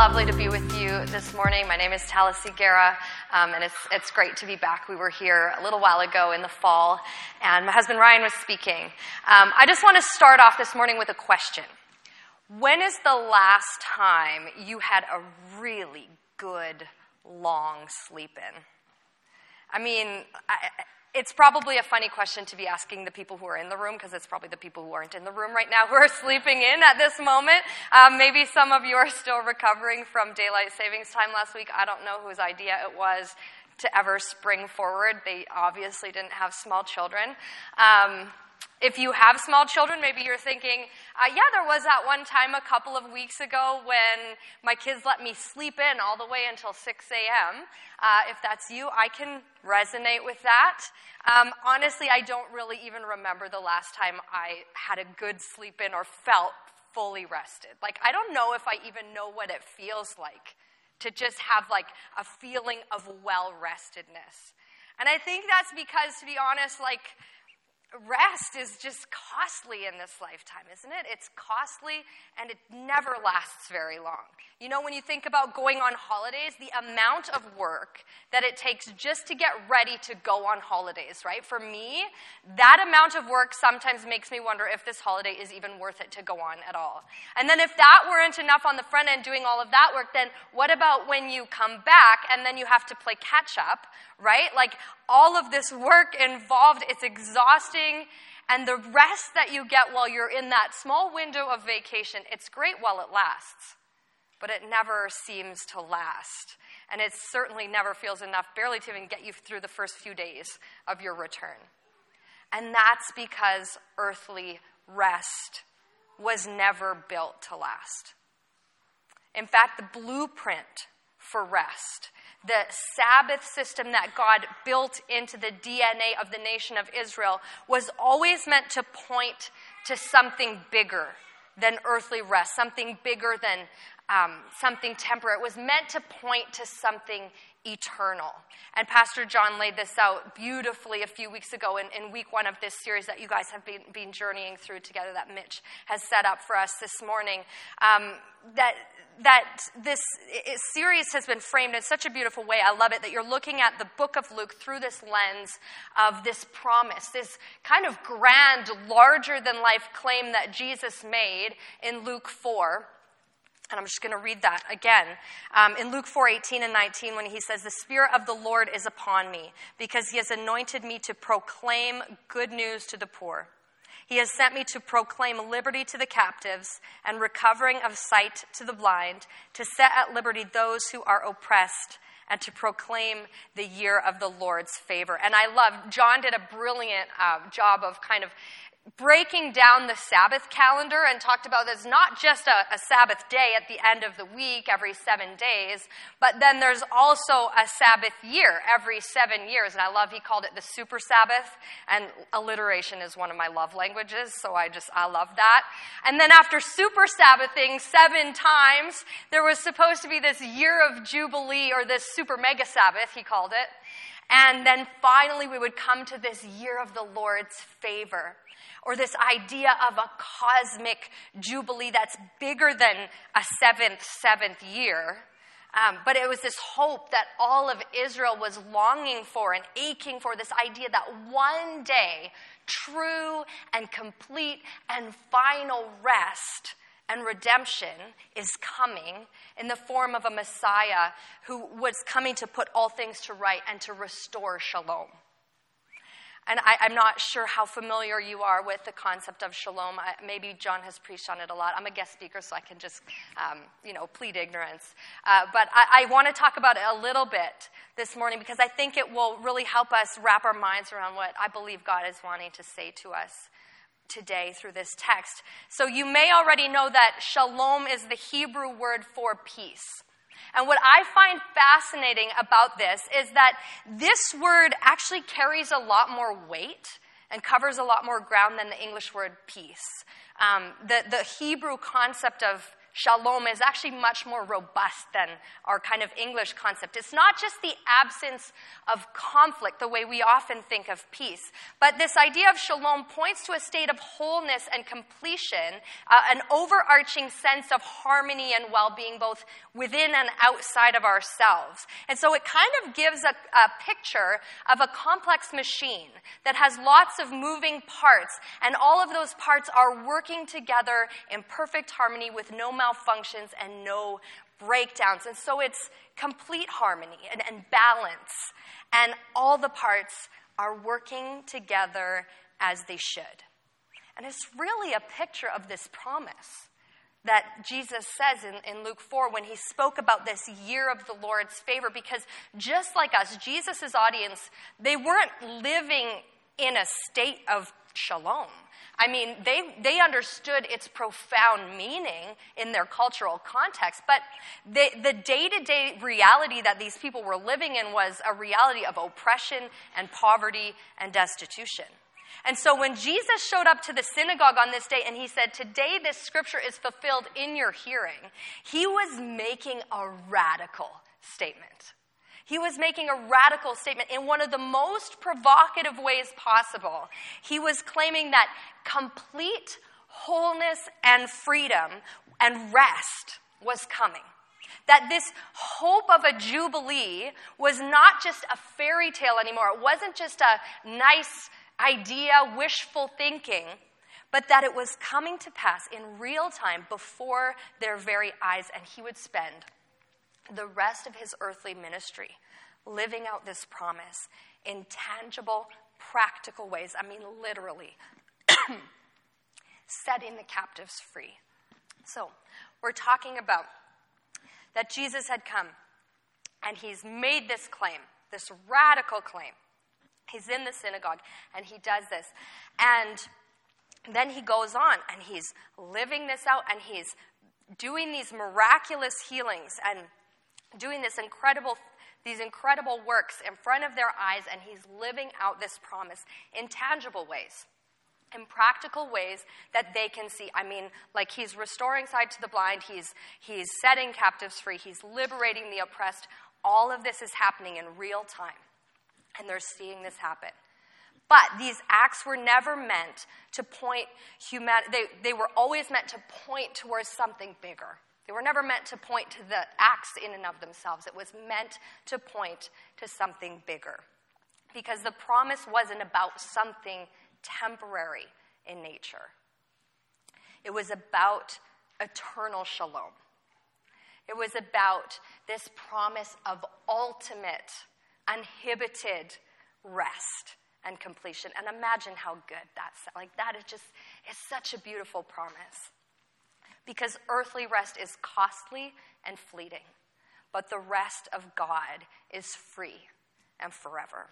Lovely to be with you this morning. My name is Talasi Guerra, um, and it's, it's great to be back. We were here a little while ago in the fall, and my husband Ryan was speaking. Um, I just want to start off this morning with a question. When is the last time you had a really good long sleep in? I mean, I, it's probably a funny question to be asking the people who are in the room because it's probably the people who aren't in the room right now who are sleeping in at this moment. Um, maybe some of you are still recovering from daylight savings time last week. I don't know whose idea it was to ever spring forward. They obviously didn't have small children. Um, if you have small children, maybe you're thinking, uh, yeah, there was that one time a couple of weeks ago when my kids let me sleep in all the way until 6 a.m. Uh, if that's you, I can resonate with that. Um, honestly, I don't really even remember the last time I had a good sleep in or felt fully rested. Like, I don't know if I even know what it feels like to just have like a feeling of well restedness. And I think that's because, to be honest, like, rest is just costly in this lifetime, isn't it? It's costly and it never lasts very long. You know, when you think about going on holidays, the amount of work that it takes just to get ready to go on holidays, right? For me, that amount of work sometimes makes me wonder if this holiday is even worth it to go on at all. And then if that weren't enough on the front end doing all of that work, then what about when you come back and then you have to play catch up, right? Like all of this work involved, it's exhausting. And the rest that you get while you're in that small window of vacation, it's great while it lasts, but it never seems to last. And it certainly never feels enough, barely to even get you through the first few days of your return. And that's because earthly rest was never built to last. In fact, the blueprint for rest the Sabbath system that God built into the DNA of the nation of Israel was always meant to point to something bigger than earthly rest, something bigger than um, something temporary. It was meant to point to something eternal. And Pastor John laid this out beautifully a few weeks ago in, in week one of this series that you guys have been, been, journeying through together, that Mitch has set up for us this morning. Um, that that this series has been framed in such a beautiful way. I love it that you're looking at the book of Luke through this lens of this promise, this kind of grand, larger than life claim that Jesus made in Luke 4. And I'm just going to read that again. Um, in Luke 4 18 and 19, when he says, The Spirit of the Lord is upon me, because he has anointed me to proclaim good news to the poor. He has sent me to proclaim liberty to the captives and recovering of sight to the blind, to set at liberty those who are oppressed, and to proclaim the year of the Lord's favor. And I love, John did a brilliant uh, job of kind of breaking down the Sabbath calendar and talked about this not just a, a, Sabbath day at the end of the week every seven days, but then there's also a Sabbath year every seven years. And I love he called it the super Sabbath. And alliteration is one of my love languages, so I just, I love that. And then after super Sabbathing seven times, there was supposed to be this year of Jubilee or this super mega Sabbath, he called it. And then finally, we would come to this year of the Lord's favor or this idea of a cosmic jubilee that's bigger than a seventh, seventh year. Um, but it was this hope that all of Israel was longing for and aching for this idea that one day, true and complete and final rest and redemption is coming in the form of a Messiah who was coming to put all things to right and to restore shalom. And I, am not sure how familiar you are with the concept of shalom. I, maybe John has preached on it a lot. I'm a guest speaker, so I can just, um, you know, plead ignorance. Uh, but I, I want to talk about it a little bit this morning because I think it will really help us wrap our minds around what I believe God is wanting to say to us today through this text. So you may already know that shalom is the Hebrew word for peace. And what I find fascinating about this is that this word actually carries a lot more weight and covers a lot more ground than the English word peace. Um, the, the Hebrew concept of shalom is actually much more robust than our kind of English concept. It's not just the absence of conflict, the way we often think of peace, but this idea of shalom points to a state of wholeness and completion, uh, an overarching sense of harmony and well being both within and outside of ourselves. And so it kind of gives a, a picture of a complex machine that has lots of moving parts, and all of those parts are working together in perfect harmony with no malfunctions and no breakdowns. And so it's complete harmony and, and balance. And all the parts are working together as they should. And it's really a picture of this promise that Jesus says in, in Luke 4 when he spoke about this year of the Lord's favor, because just like us, Jesus' audience, they weren't living in a state of shalom. I mean, they, they understood its profound meaning in their cultural context, but the, the day-to-day reality that these people were living in was a reality of oppression and poverty and destitution. And so when Jesus showed up to the synagogue on this day and he said, Today this scripture is fulfilled in your hearing, he was making a radical statement. He was making a radical statement in one of the most provocative ways possible. He was claiming that complete wholeness and freedom and rest was coming. That this hope of a jubilee was not just a fairy tale anymore. It wasn't just a nice idea, wishful thinking, but that it was coming to pass in real time before their very eyes, and he would spend the rest of his earthly ministry living out this promise in tangible, practical ways. I mean, literally, setting the captives free. So, we're talking about that Jesus had come and he's made this claim, this radical claim. He's in the synagogue and he does this. And then he goes on and he's living this out and he's doing these miraculous healings and doing this incredible these incredible works in front of their eyes and he's living out this promise in tangible ways in practical ways that they can see. I mean, like he's restoring sight to the blind, he's, he's setting captives free, he's liberating the oppressed. All of this is happening in real time, and they're seeing this happen. But these acts were never meant to point humanity, they, they were always meant to point towards something bigger. They were never meant to point to the acts in and of themselves. It was meant to point to something bigger. Because the promise wasn't about something temporary in nature, it was about eternal shalom. It was about this promise of ultimate, uninhibited rest and completion. And imagine how good that's like that is just is such a beautiful promise because earthly rest is costly and fleeting, but the rest of God is free and forever.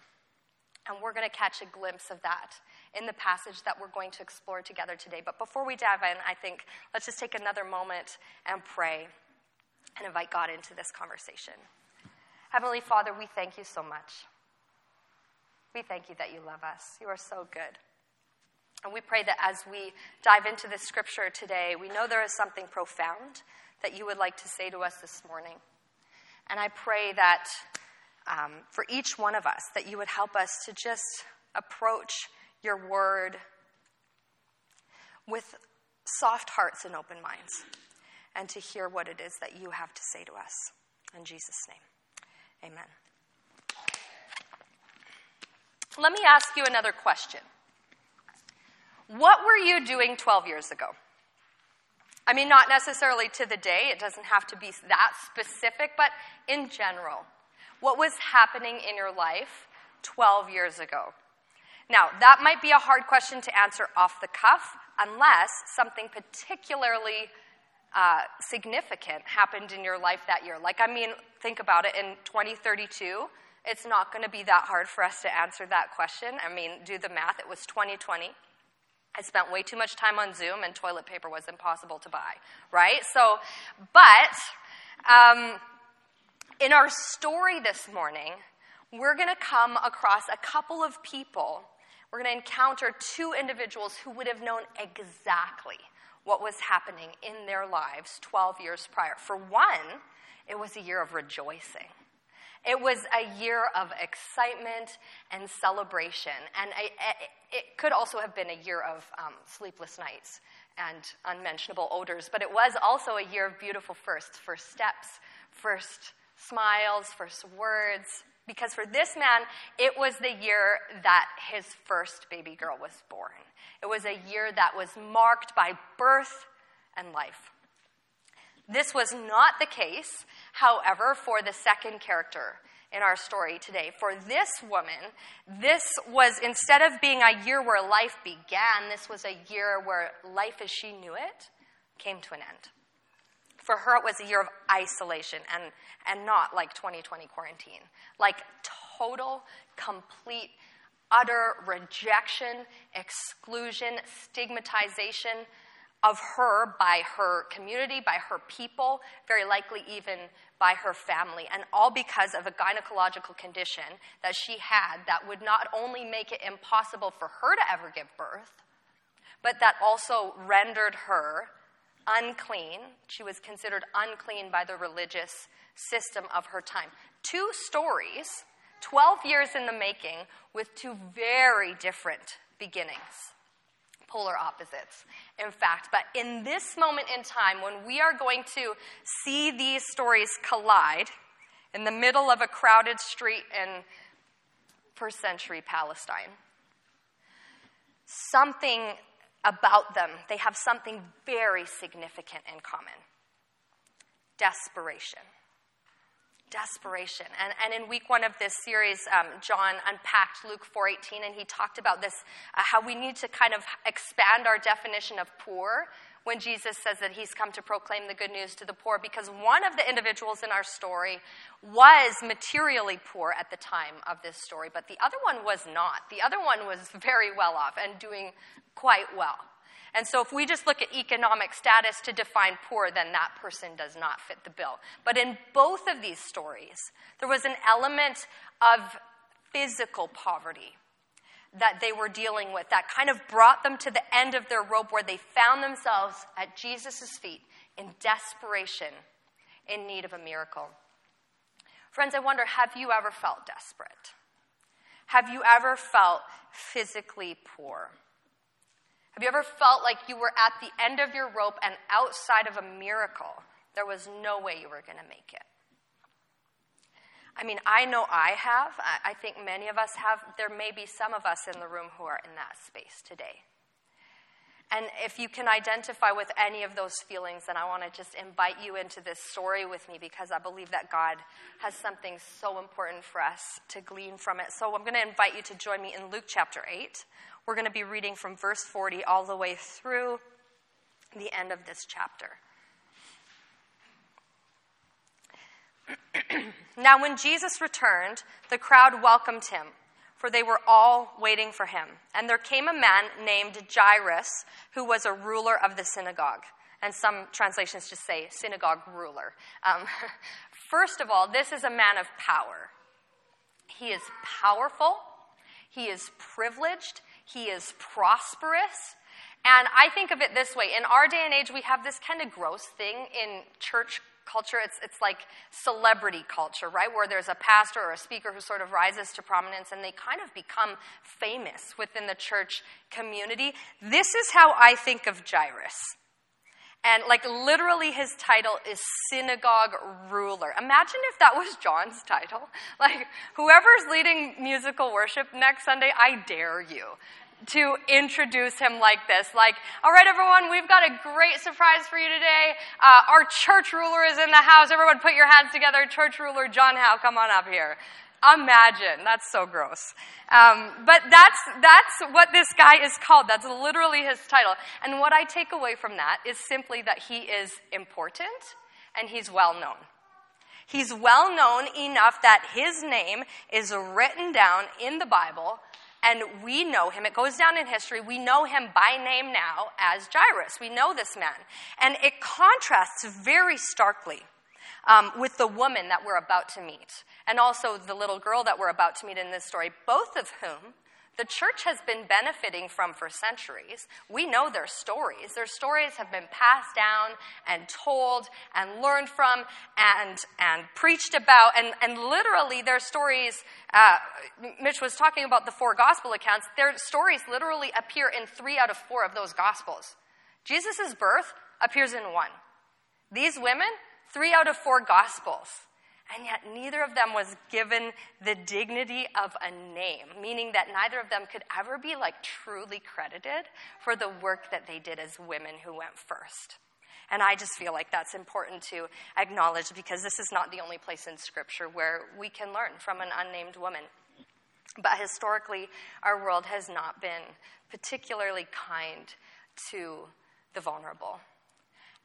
And we're going to catch a glimpse of that in the passage that we're going to explore together today. But before we dive in, I think let's just take another moment and pray and invite God into this conversation. Heavenly Father, we thank you so much. We thank you that you love us. You are so good. And we pray that as we dive into this scripture today, we know there is something profound that you would like to say to us this morning. And I pray that um, for each one of us, that you would help us to just approach your word with soft hearts and open minds, and to hear what it is that you have to say to us. In Jesus' name, amen. Let me ask you another question. What were you doing 12 years ago? I mean, not necessarily to the day, it doesn't have to be that specific, but in general. What was happening in your life 12 years ago? Now, that might be a hard question to answer off the cuff unless something particularly uh, significant happened in your life that year. Like, I mean, think about it in 2032, it's not going to be that hard for us to answer that question. I mean, do the math, it was 2020. I spent way too much time on Zoom, and toilet paper was impossible to buy, right? So, but um, in our story this morning, we're going to come across a couple of people. We're going to encounter two individuals who would have known exactly what was happening in their lives 12 years prior. For one, it was a year of rejoicing. It was a year of excitement and celebration. And it could also have been a year of um, sleepless nights and unmentionable odors, but it was also a year of beautiful firsts, first steps, first smiles, first words. Because for this man, it was the year that his first baby girl was born. It was a year that was marked by birth and life. This was not the case, however, for the second character in our story today. For this woman, this was, instead of being a year where life began, this was a year where life as she knew it came to an end. For her, it was a year of isolation and, and not like 2020 quarantine, like total, complete, utter rejection, exclusion, stigmatization of her by her community, by her people, very likely even by her family, and all because of a gynecological condition that she had that would not only make it impossible for her to ever give birth, but that also rendered her unclean. She was considered unclean by the religious system of her time. Two stories, 12 years in the making, with two very different beginnings polar opposites, in fact. But in this moment in time, when we are going to see these stories collide in the middle of a crowded street in first century Palestine, something about them, they have something very significant in common desperation desperation. And, and in week one of this series, um, John unpacked Luke 4.18, and he talked about this, uh, how we need to kind of expand our definition of poor when Jesus says that he's come to proclaim the good news to the poor, because one of the individuals in our story was materially poor at the time of this story, but the other one was not. The other one was very well off and doing quite well. And so, if we just look at economic status to define poor, then that person does not fit the bill. But in both of these stories, there was an element of physical poverty that they were dealing with that kind of brought them to the end of their rope where they found themselves at Jesus' feet in desperation, in need of a miracle. Friends, I wonder have you ever felt desperate? Have you ever felt physically poor? Have you ever felt like you were at the end of your rope and outside of a miracle, there was no way you were going to make it? I mean, I know I have. I think many of us have. There may be some of us in the room who are in that space today. And if you can identify with any of those feelings, then I want to just invite you into this story with me because I believe that God has something so important for us to glean from it. So I'm going to invite you to join me in Luke chapter 8. We're going to be reading from verse 40 all the way through the end of this chapter. now, when Jesus returned, the crowd welcomed him, for they were all waiting for him. And there came a man named Jairus, who was a ruler of the synagogue. And some translations just say synagogue ruler. Um, first of all, this is a man of power. He is powerful, he is privileged, he is prosperous. And I think of it this way in our day and age, we have this kind of gross thing in church culture. It's, it's like celebrity culture, right? Where there's a pastor or a speaker who sort of rises to prominence and they kind of become famous within the church community. This is how I think of Jairus. And like literally his title is synagogue ruler. Imagine if that was John's title. Like whoever's leading musical worship next Sunday, I dare you to introduce him like this. Like, all right, everyone, we've got a great surprise for you today. Uh, our church ruler is in the house. Everyone put your hands together. Church ruler John Howe, come on up here. Imagine. That's so gross. Um, but that's, that's what this guy is called. That's literally his title. And what I take away from that is simply that he is important and he's well known. He's well known enough that his name is written down in the Bible and we know him. It goes down in history. We know him by name now as Jairus. We know this man. And it contrasts very starkly um, with the woman that we're about to meet, and also the little girl that we're about to meet in this story, both of whom the church has been benefiting from for centuries. We know their stories. Their stories have been passed down and told and learned from and, and preached about. And, and literally, their stories, uh, Mitch was talking about the four gospel accounts, their stories literally appear in three out of four of those gospels. Jesus' birth appears in one. These women, three out of four gospels. And yet, neither of them was given the dignity of a name, meaning that neither of them could ever be like truly credited for the work that they did as women who went first. And I just feel like that's important to acknowledge because this is not the only place in Scripture where we can learn from an unnamed woman. But historically, our world has not been particularly kind to the vulnerable.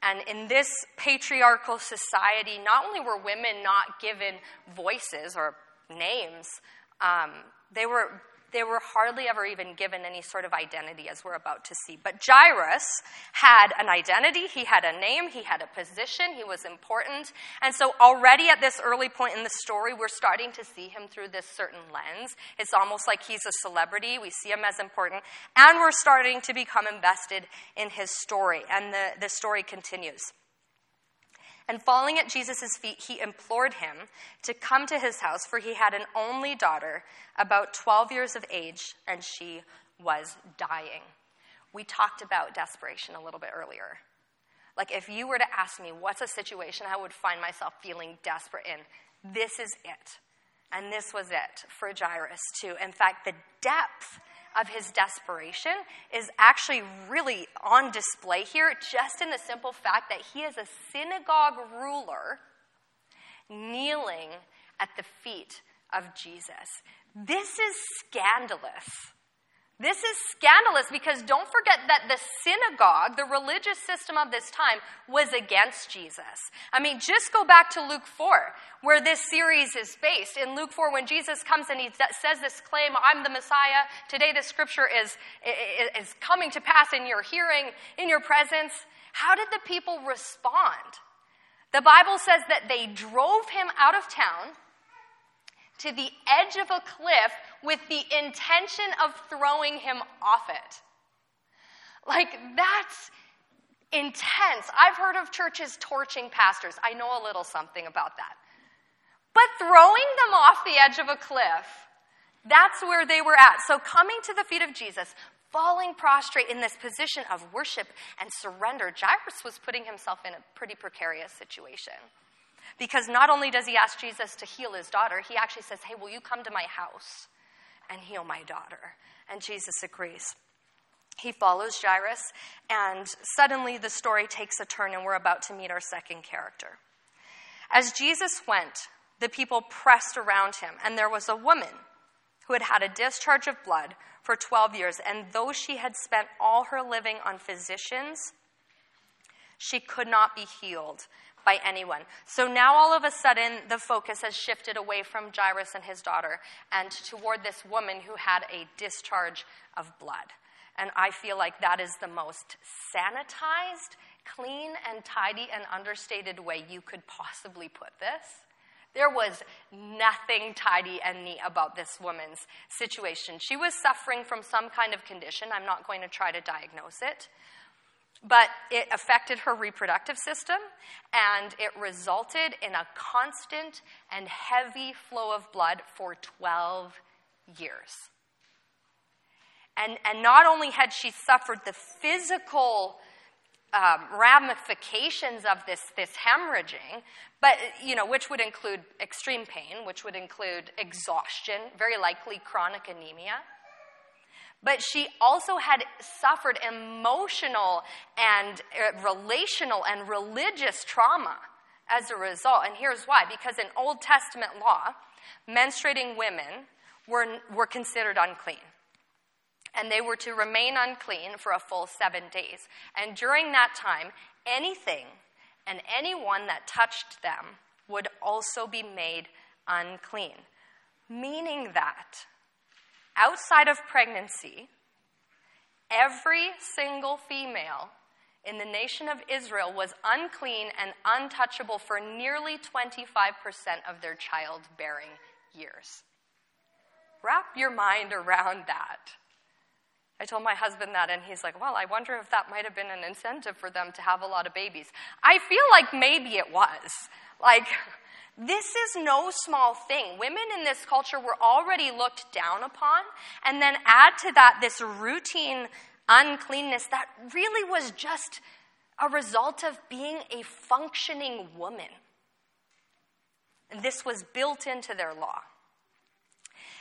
And in this patriarchal society, not only were women not given voices or names, um, they were they were hardly ever even given any sort of identity, as we're about to see. But Jairus had an identity, he had a name, he had a position, he was important. And so, already at this early point in the story, we're starting to see him through this certain lens. It's almost like he's a celebrity, we see him as important, and we're starting to become invested in his story. And the, the story continues. And falling at Jesus' feet, he implored him to come to his house, for he had an only daughter, about 12 years of age, and she was dying. We talked about desperation a little bit earlier. Like, if you were to ask me what's a situation I would find myself feeling desperate in, this is it. And this was it for Jairus, too. In fact, the depth of his desperation is actually really on display here, just in the simple fact that he is a synagogue ruler kneeling at the feet of Jesus. This is scandalous. This is scandalous because don't forget that the synagogue, the religious system of this time, was against Jesus. I mean, just go back to Luke 4, where this series is based. In Luke 4, when Jesus comes and he says this claim, I'm the Messiah, today the scripture is, is coming to pass in your hearing, in your presence. How did the people respond? The Bible says that they drove him out of town to the edge of a cliff with the intention of throwing him off it. Like, that's intense. I've heard of churches torching pastors. I know a little something about that. But throwing them off the edge of a cliff, that's where they were at. So, coming to the feet of Jesus, falling prostrate in this position of worship and surrender, Jairus was putting himself in a pretty precarious situation. Because not only does he ask Jesus to heal his daughter, he actually says, Hey, will you come to my house and heal my daughter? And Jesus agrees. He follows Jairus, and suddenly the story takes a turn, and we're about to meet our second character. As Jesus went, the people pressed around him, and there was a woman who had had a discharge of blood for 12 years, and though she had spent all her living on physicians, she could not be healed by anyone. So now all of a sudden, the focus has shifted away from Jairus and his daughter and toward this woman who had a discharge of blood. And I feel like that is the most sanitized, clean, and tidy and understated way you could possibly put this. There was nothing tidy and neat about this woman's situation. She was suffering from some kind of condition. I'm not going to try to diagnose it but it affected her reproductive system and it resulted in a constant and heavy flow of blood for 12 years. And, and not only had she suffered the physical um, ramifications of this, this hemorrhaging, but, you know, which would include extreme pain, which would include exhaustion, very likely chronic anemia but she also had suffered emotional and uh, relational and religious trauma as a result. And here's why because in Old Testament law, menstruating women were, were considered unclean. And they were to remain unclean for a full seven days. And during that time, anything and anyone that touched them would also be made unclean. Meaning that outside of pregnancy, every single female in the nation of Israel was unclean and untouchable for nearly 25% of their childbearing years. Wrap your mind around that. I told my husband that, and he's like, Well, I wonder if that might have been an incentive for them to have a lot of babies. I feel like maybe it was. Like, this is no small thing. Women in this culture were already looked down upon, and then add to that this routine uncleanness that really was just a result of being a functioning woman. And this was built into their law.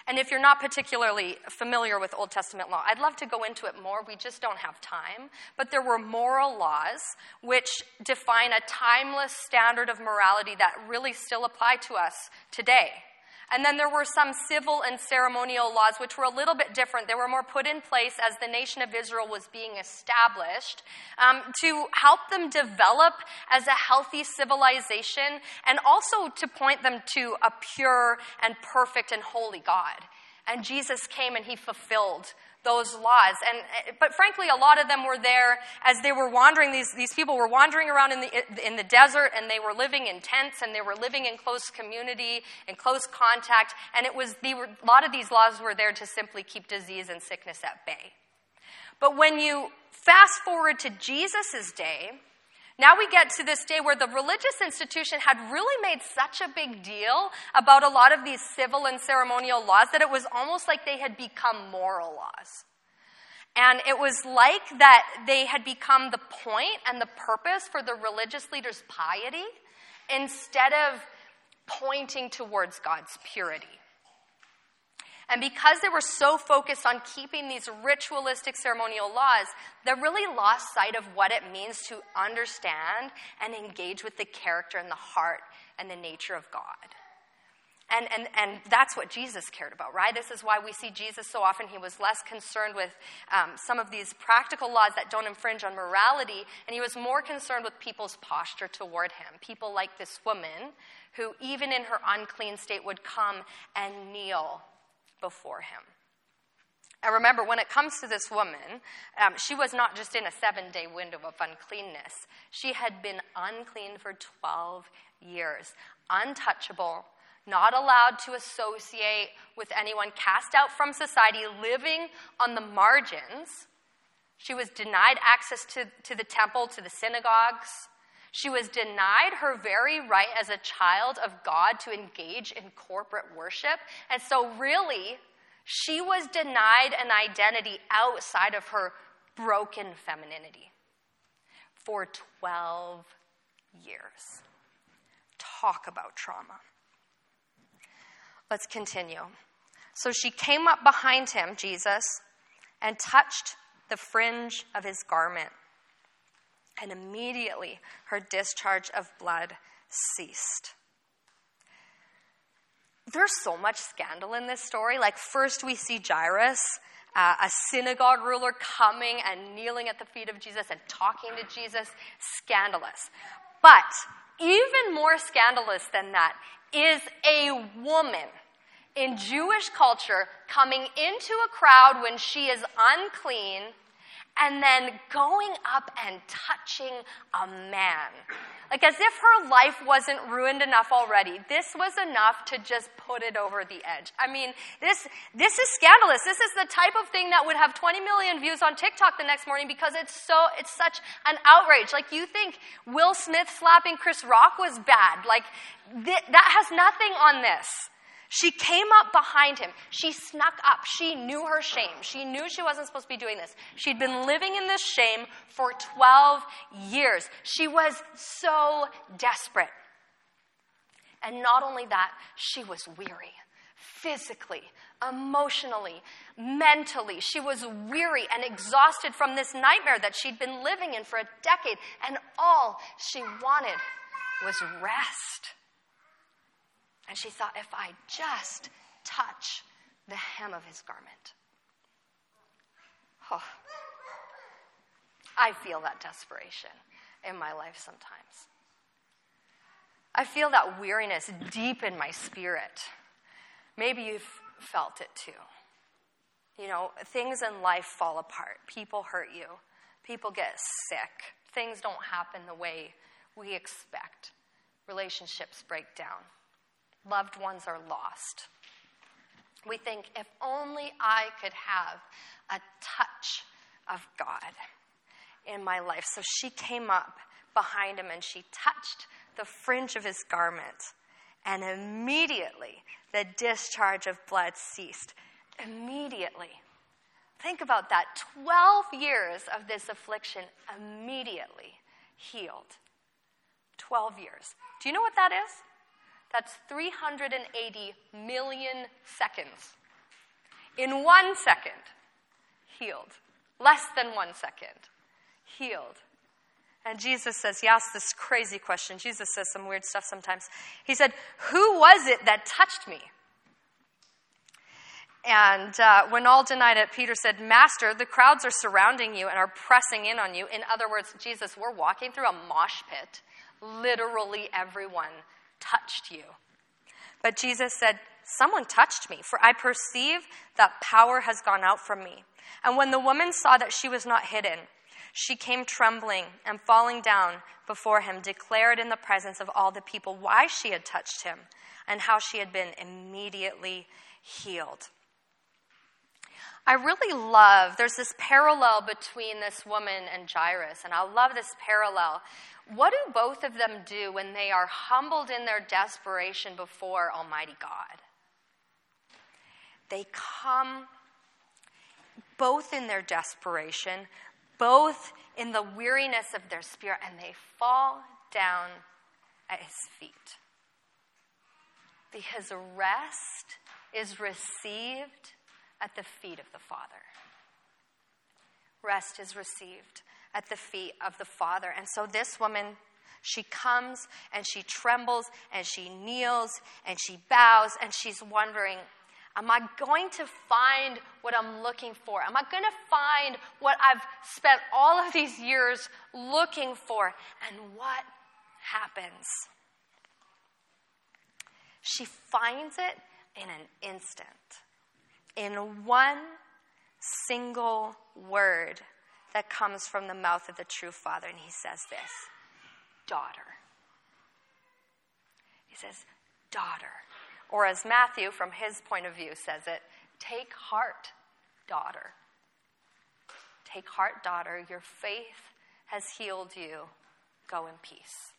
And if you're not particularly familiar with Old Testament law, I'd love to go into it more. We just don't have time. But there were moral laws which define a timeless standard of morality that really still apply to us today. And then there were some civil and ceremonial laws which were a little bit different. They were more put in place as the nation of Israel was being established um, to help them develop as a healthy civilization and also to point them to a pure and perfect and holy God. And Jesus came and he fulfilled those laws. And, eh, but frankly, a lot of them were there as they were wandering. These, these people were wandering around in the, in the desert and they were living in tents and they were living in close community, in close contact. And it was, were, a lot of these laws were there to simply keep disease and sickness at bay. But when you fast forward to Jesus' day, now we get to this day where the religious institution had really made such a big deal about a lot of these civil and ceremonial laws that it was almost like they had become moral laws. And it was like that they had become the point and the purpose for the religious leaders' piety instead of pointing towards God's purity. And because they were so focused on keeping these ritualistic ceremonial laws, they really lost sight of what it means to understand and engage with the character and the heart and the nature of God. And, and, and that's what Jesus cared about, right? This is why we see Jesus so often. He was less concerned with um, some of these practical laws that don't infringe on morality, and he was more concerned with people's posture toward him. People like this woman who, even in her unclean state, would come and kneel before him. And remember, when it comes to this woman, um, she was not just in a seven day window of uncleanness. She had been unclean for 12 years, untouchable, not allowed to associate with anyone, cast out from society, living on the margins. She was denied access to, to the temple, to the synagogues. She was denied her very right as a child of God to engage in corporate worship. And so, really, she was denied an identity outside of her broken femininity for 12 years. Talk about trauma. Let's continue. So she came up behind him, Jesus, and touched the fringe of his garment and immediately her discharge of blood ceased. There's so much scandal in this story. Like, first we see Jairus, uh, a synagogue ruler, coming and kneeling at the feet of Jesus and talking to Jesus. Scandalous. But even more scandalous than that is a woman in Jewish culture coming into a crowd when she is unclean and then going up and touching a man. Like as if her life wasn't ruined enough already. This was enough to just put it over the edge. I mean, this, this is scandalous. This is the type of thing that would have 20 million views on TikTok the next morning because it's so, it's such an outrage. Like you think Will Smith slapping Chris Rock was bad. Like th- that has nothing on this. She came up behind him. She snuck up. She knew her shame. She knew she wasn't supposed to be doing this. She'd been living in this shame for 12 years. She was so desperate. And not only that, she was weary physically, emotionally, mentally. She was weary and exhausted from this nightmare that she'd been living in for a decade. And all she wanted was rest. And she thought, if I just touch the hem of his garment. Oh, I feel that desperation in my life sometimes. I feel that weariness deep in my spirit. Maybe you've felt it too. You know, things in life fall apart. People hurt you. People get sick. Things don't happen the way we expect. Relationships break down loved ones are lost. we think, if only I could have a touch of God in my life. So she came up behind him and she touched the fringe of his garment, and immediately the discharge of blood ceased. Immediately. Think about that. 12 years of this affliction immediately healed. 12 years. Do you know what that is? That's 380 million seconds. In one second, healed. Less than one second, healed. And Jesus says, He asked this crazy question. Jesus says some weird stuff sometimes. He said, Who was it that touched me? And uh, when all denied it, Peter said, Master, the crowds are surrounding you and are pressing in on you. In other words, Jesus, we're walking through a mosh pit. Literally everyone touched you. But Jesus said, Someone touched me, for I perceive that power has gone out from me. And when the woman saw that she was not hidden, she came trembling and falling down before him, declared in the presence of all the people why she had touched him and how she had been immediately healed. I really love, there's this parallel between this woman and Jairus, and I love this parallel. What do both of them do when they are humbled in their desperation before Almighty God? They come both in their desperation, both in the weariness of their spirit, and they fall down at his feet. Because rest is received at the feet of the Father. Rest is received at the feet of the Father. And so this woman, she comes and she trembles and she kneels and she bows and she's wondering, Am I going to find what I'm looking for? Am I going to find what I've spent all of these years looking for? And what happens? She finds it in an instant in one single word that comes from the mouth of the true Father. And he says this daughter. He says, daughter. Or as Matthew, from his point of view, says it, take heart, daughter. Take heart, daughter. Your faith has healed you. Go in peace.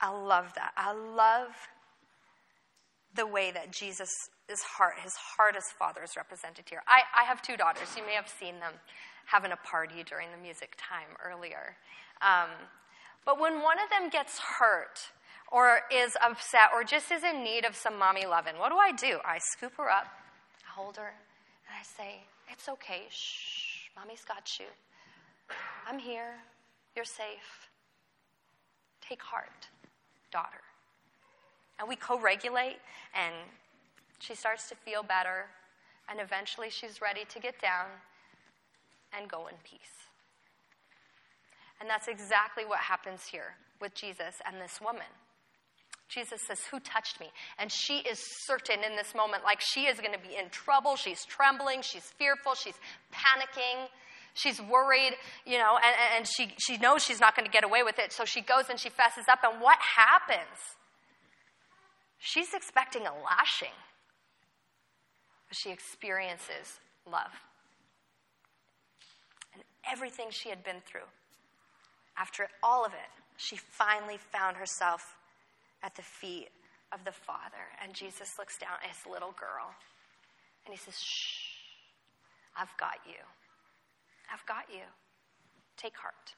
I love that. I love the way that Jesus his heart, his heart as father is represented here. I, I have two daughters. You may have seen them having a party during the music time earlier. Um, but when one of them gets hurt or is upset or just is in need of some mommy loving, what do I do? I scoop her up, I hold her, and I say, It's okay. Shh, mommy's got you. I'm here. You're safe. Take heart, daughter. And we co regulate and she starts to feel better, and eventually she's ready to get down and go in peace. And that's exactly what happens here with Jesus and this woman. Jesus says, Who touched me? And she is certain in this moment, like she is going to be in trouble. She's trembling, she's fearful, she's panicking, she's worried, you know, and, and she, she knows she's not going to get away with it. So she goes and she fesses up. And what happens? She's expecting a lashing she experiences love. And everything she had been through, after all of it, she finally found herself at the feet of the Father. And Jesus looks down at his little girl and he says, Shh, I've got you. I've got you. Take heart.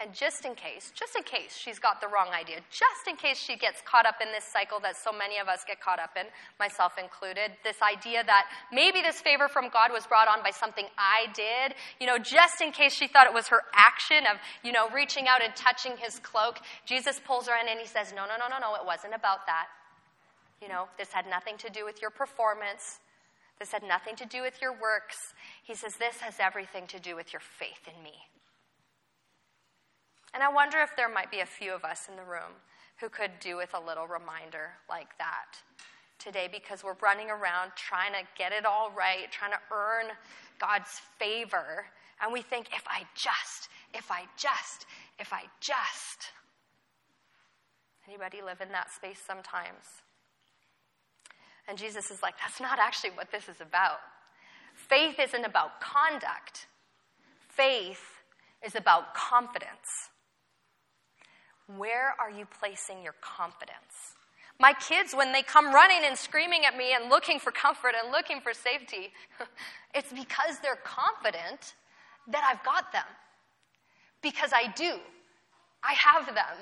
And just in case, just in case she's got the wrong idea, just in case she gets caught up in this cycle that so many of us get caught up in, myself included, this idea that maybe this favor from God was brought on by something I did, you know, just in case she thought it was her action of, you know, reaching out and touching his cloak, Jesus pulls her in and he says, No, no, no, no, no, it wasn't about that. You know, this had nothing to do with your performance. This had nothing to do with your works. He says, This has everything to do with your faith in me. And I wonder if there might be a few of us in the room who could do with a little reminder like that today because we're running around trying to get it all right, trying to earn God's favor. And we think, if I just, if I just, if I just. Anybody live in that space sometimes? And Jesus is like, that's not actually what this is about. Faith isn't about conduct, faith is about confidence. Where are you placing your confidence? My kids, when they come running and screaming at me and looking for comfort and looking for safety, it's because they're confident that I've got them. Because I do. I have them.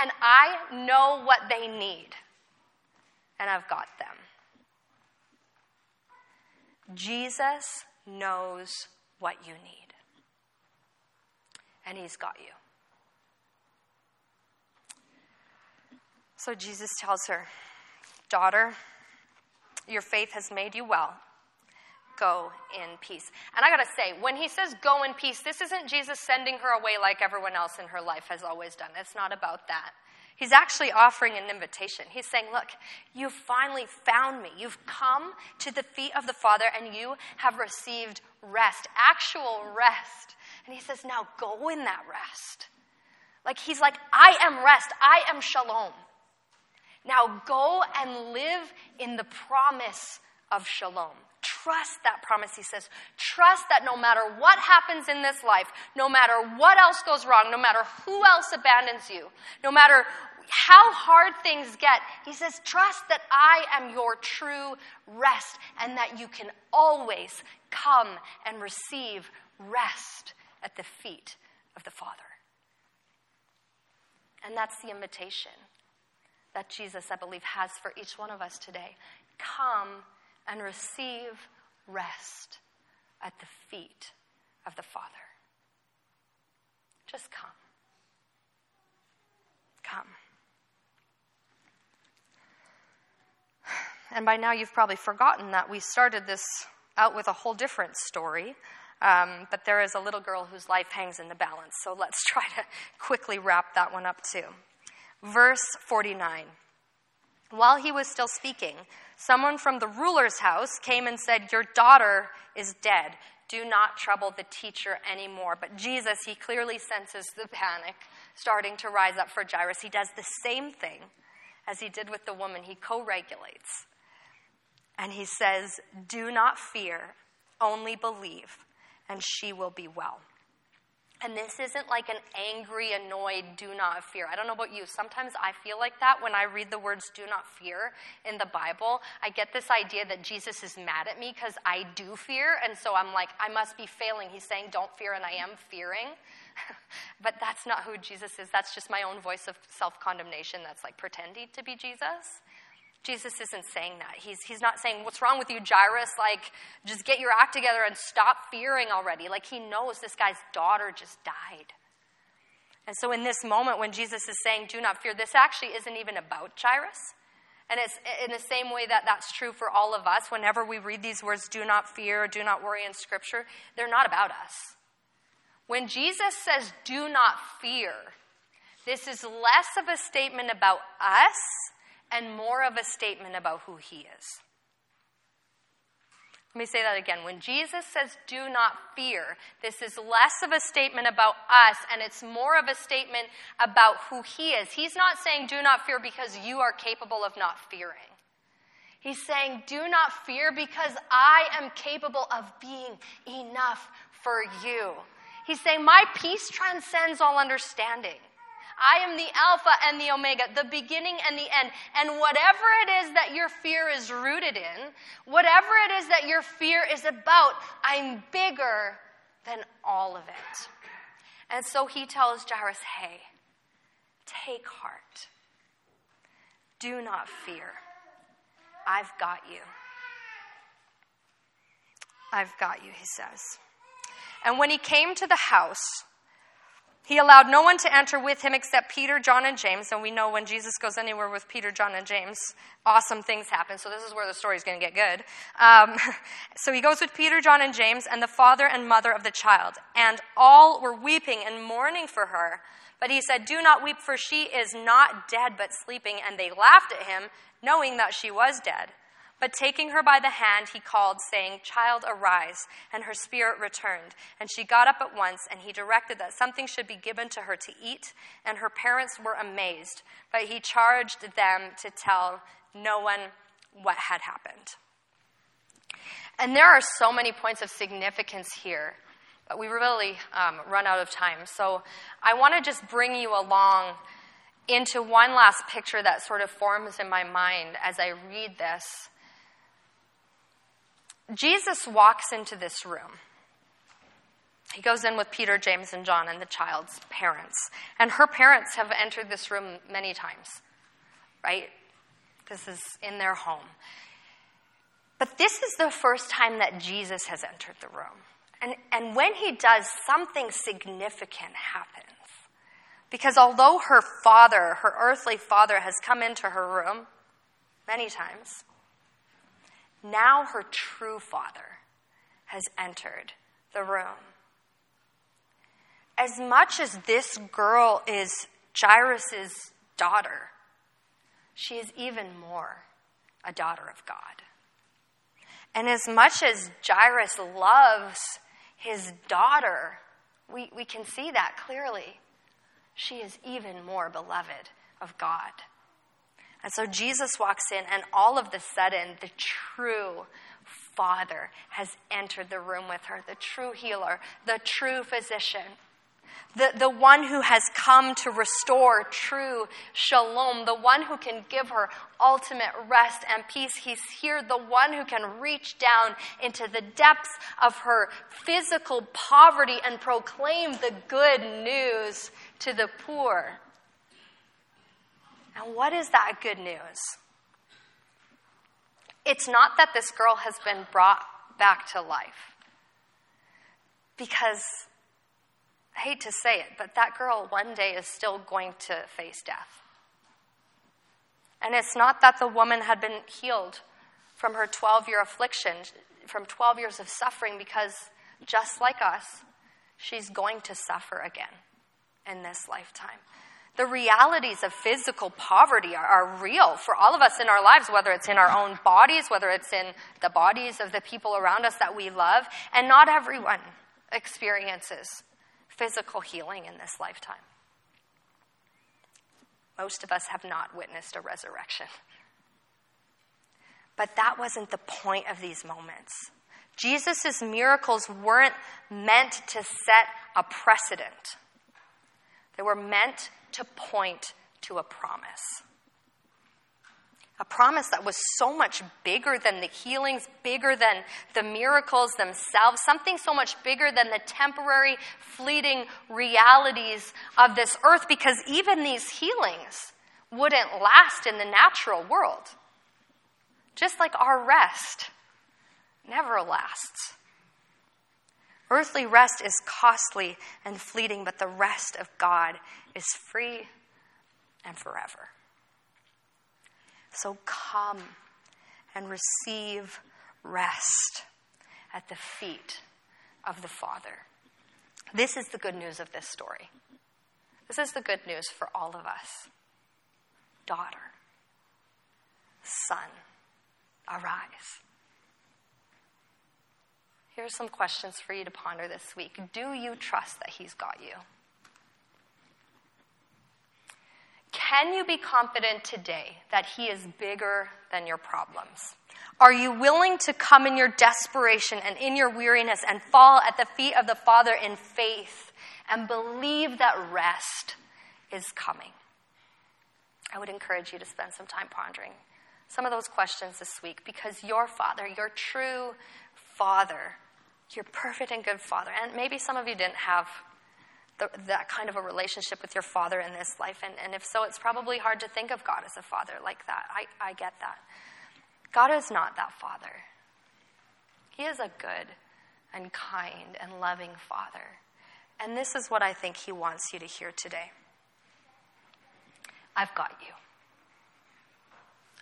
And I know what they need. And I've got them. Jesus knows what you need. And He's got you. So Jesus tells her, Daughter, your faith has made you well. Go in peace. And I gotta say, when he says go in peace, this isn't Jesus sending her away like everyone else in her life has always done. It's not about that. He's actually offering an invitation. He's saying, Look, you've finally found me. You've come to the feet of the Father and you have received rest, actual rest. And he says, Now go in that rest. Like, he's like, I am rest. I am shalom. Now go and live in the promise of shalom. Trust that promise, he says. Trust that no matter what happens in this life, no matter what else goes wrong, no matter who else abandons you, no matter how hard things get, he says, trust that I am your true rest and that you can always come and receive rest at the feet of the Father. And that's the invitation that Jesus, I believe, has for each one of us today. Come and receive rest at the feet of the Father. Just come. Come. And by now, you've probably forgotten that we started this out with a whole different story. Um, but there is a little girl whose life hangs in the balance. So let's try to quickly wrap that one up too. Verse 49. While he was still speaking, someone from the ruler's house came and said, Your daughter is dead. Do not trouble the teacher anymore. But Jesus, he clearly senses the panic starting to rise up for Jairus. He does the same thing as he did with the woman, he co regulates. And he says, Do not fear, only believe, and she will be well. And this isn't like an angry, annoyed, do not fear. I don't know about you. Sometimes I feel like that when I read the words do not fear in the Bible. I get this idea that Jesus is mad at me because I do fear. And so I'm like, I must be failing. He's saying, don't fear, and I am fearing. but that's not who Jesus is. That's just my own voice of self condemnation that's like pretending to be Jesus. Jesus isn't saying that. He's, he's not saying, What's wrong with you, Jairus? Like, just get your act together and stop fearing already. Like, he knows this guy's daughter just died. And so, in this moment, when Jesus is saying, Do not fear, this actually isn't even about Jairus. And it's in the same way that that's true for all of us. Whenever we read these words, do not fear, do not worry in Scripture, they're not about us. When Jesus says, Do not fear, this is less of a statement about us and more of a statement about who he is. Let me say that again. When Jesus says, do not fear, this is less of a statement about us and it's more of a statement about who he is. He's not saying, do not fear because you are capable of not fearing. He's saying, do not fear because I am capable of being enough for you. He's saying, my peace transcends all understanding. I am the Alpha and the Omega, the beginning and the end. And whatever it is that your fear is rooted in, whatever it is that your fear is about, I'm bigger than all of it. And so he tells Jairus, hey, take heart. Do not fear. I've got you. I've got you, he says. And when he came to the house, he allowed no one to enter with him except Peter, John, and James. And we know when Jesus goes anywhere with Peter, John, and James, awesome things happen. So this is where the story's going to get good. Um, so he goes with Peter, John, and James, and the father and mother of the child. And all were weeping and mourning for her. But he said, Do not weep, for she is not dead, but sleeping. And they laughed at him, knowing that she was dead. But taking her by the hand, he called, saying, Child, arise. And her spirit returned. And she got up at once, and he directed that something should be given to her to eat. And her parents were amazed. But he charged them to tell no one what had happened. And there are so many points of significance here, but we really um, run out of time. So I want to just bring you along into one last picture that sort of forms in my mind as I read this. Jesus walks into this room. He goes in with Peter, James, and John and the child's parents. And her parents have entered this room many times, right? This is in their home. But this is the first time that Jesus has entered the room. And, and when he does, something significant happens. Because although her father, her earthly father, has come into her room many times, now her true father has entered the room. As much as this girl is Jairus' daughter, she is even more a daughter of God. And as much as Jairus loves his daughter, we, we can see that clearly. She is even more beloved of God. And so Jesus walks in, and all of the sudden, the true Father has entered the room with her, the true healer, the true physician the, the one who has come to restore true shalom, the one who can give her ultimate rest and peace. He's here, the one who can reach down into the depths of her physical poverty and proclaim the good news to the poor. And what is that good news? It's not that this girl has been brought back to life. Because I hate to say it, but that girl one day is still going to face death. And it's not that the woman had been healed from her 12 year affliction, from 12 years of suffering, because just like us, she's going to suffer again in this lifetime. The realities of physical poverty are, are, real for all of us in our lives, whether it's in our own bodies, whether it's in the bodies of the people around us that we love, and not everyone experiences physical healing in this lifetime. Most of us have not witnessed a resurrection. But that wasn't the point of these moments. Jesus' miracles weren't meant to set a precedent, they were meant to point to a promise a promise that was so much bigger than the healings, bigger than the miracles themselves, something so much bigger than the temporary, fleeting realities of this earth, because even these healings wouldn't last in the natural world. Just like our rest never lasts. Earthly rest is costly and fleeting, but the rest of God is free and forever. So come and receive rest at the feet of the Father. This is the good news of this story. This is the good news for all of us. Daughter, son, arise. Here are some questions for you to ponder this week. Do you trust that He's got you? Can you be confident today that He is bigger than your problems? Are you willing to come in your desperation and in your weariness and fall at the feet of the Father in faith and believe that rest is coming? I would encourage you to spend some time pondering some of those questions this week because your Father, your true Father, your perfect and good Father, and maybe some of you didn't have the, that kind of a relationship with your father in this life. And, and if so, it's probably hard to think of God as a father like that. I, I get that. God is not that father. He is a good and kind and loving father. And this is what I think he wants you to hear today I've got you.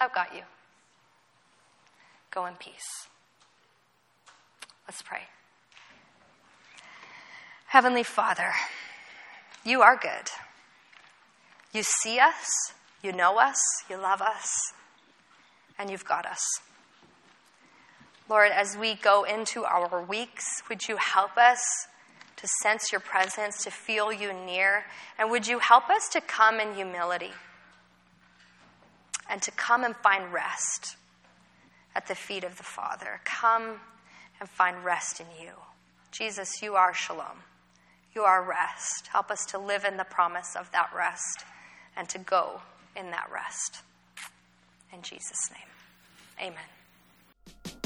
I've got you. Go in peace. Let's pray. Heavenly Father, you are good. You see us, you know us, you love us, and you've got us. Lord, as we go into our weeks, would you help us to sense your presence, to feel you near? And would you help us to come in humility and to come and find rest at the feet of the Father. Come and find rest in you. Jesus, you are shalom. You are rest. Help us to live in the promise of that rest and to go in that rest. In Jesus' name, amen.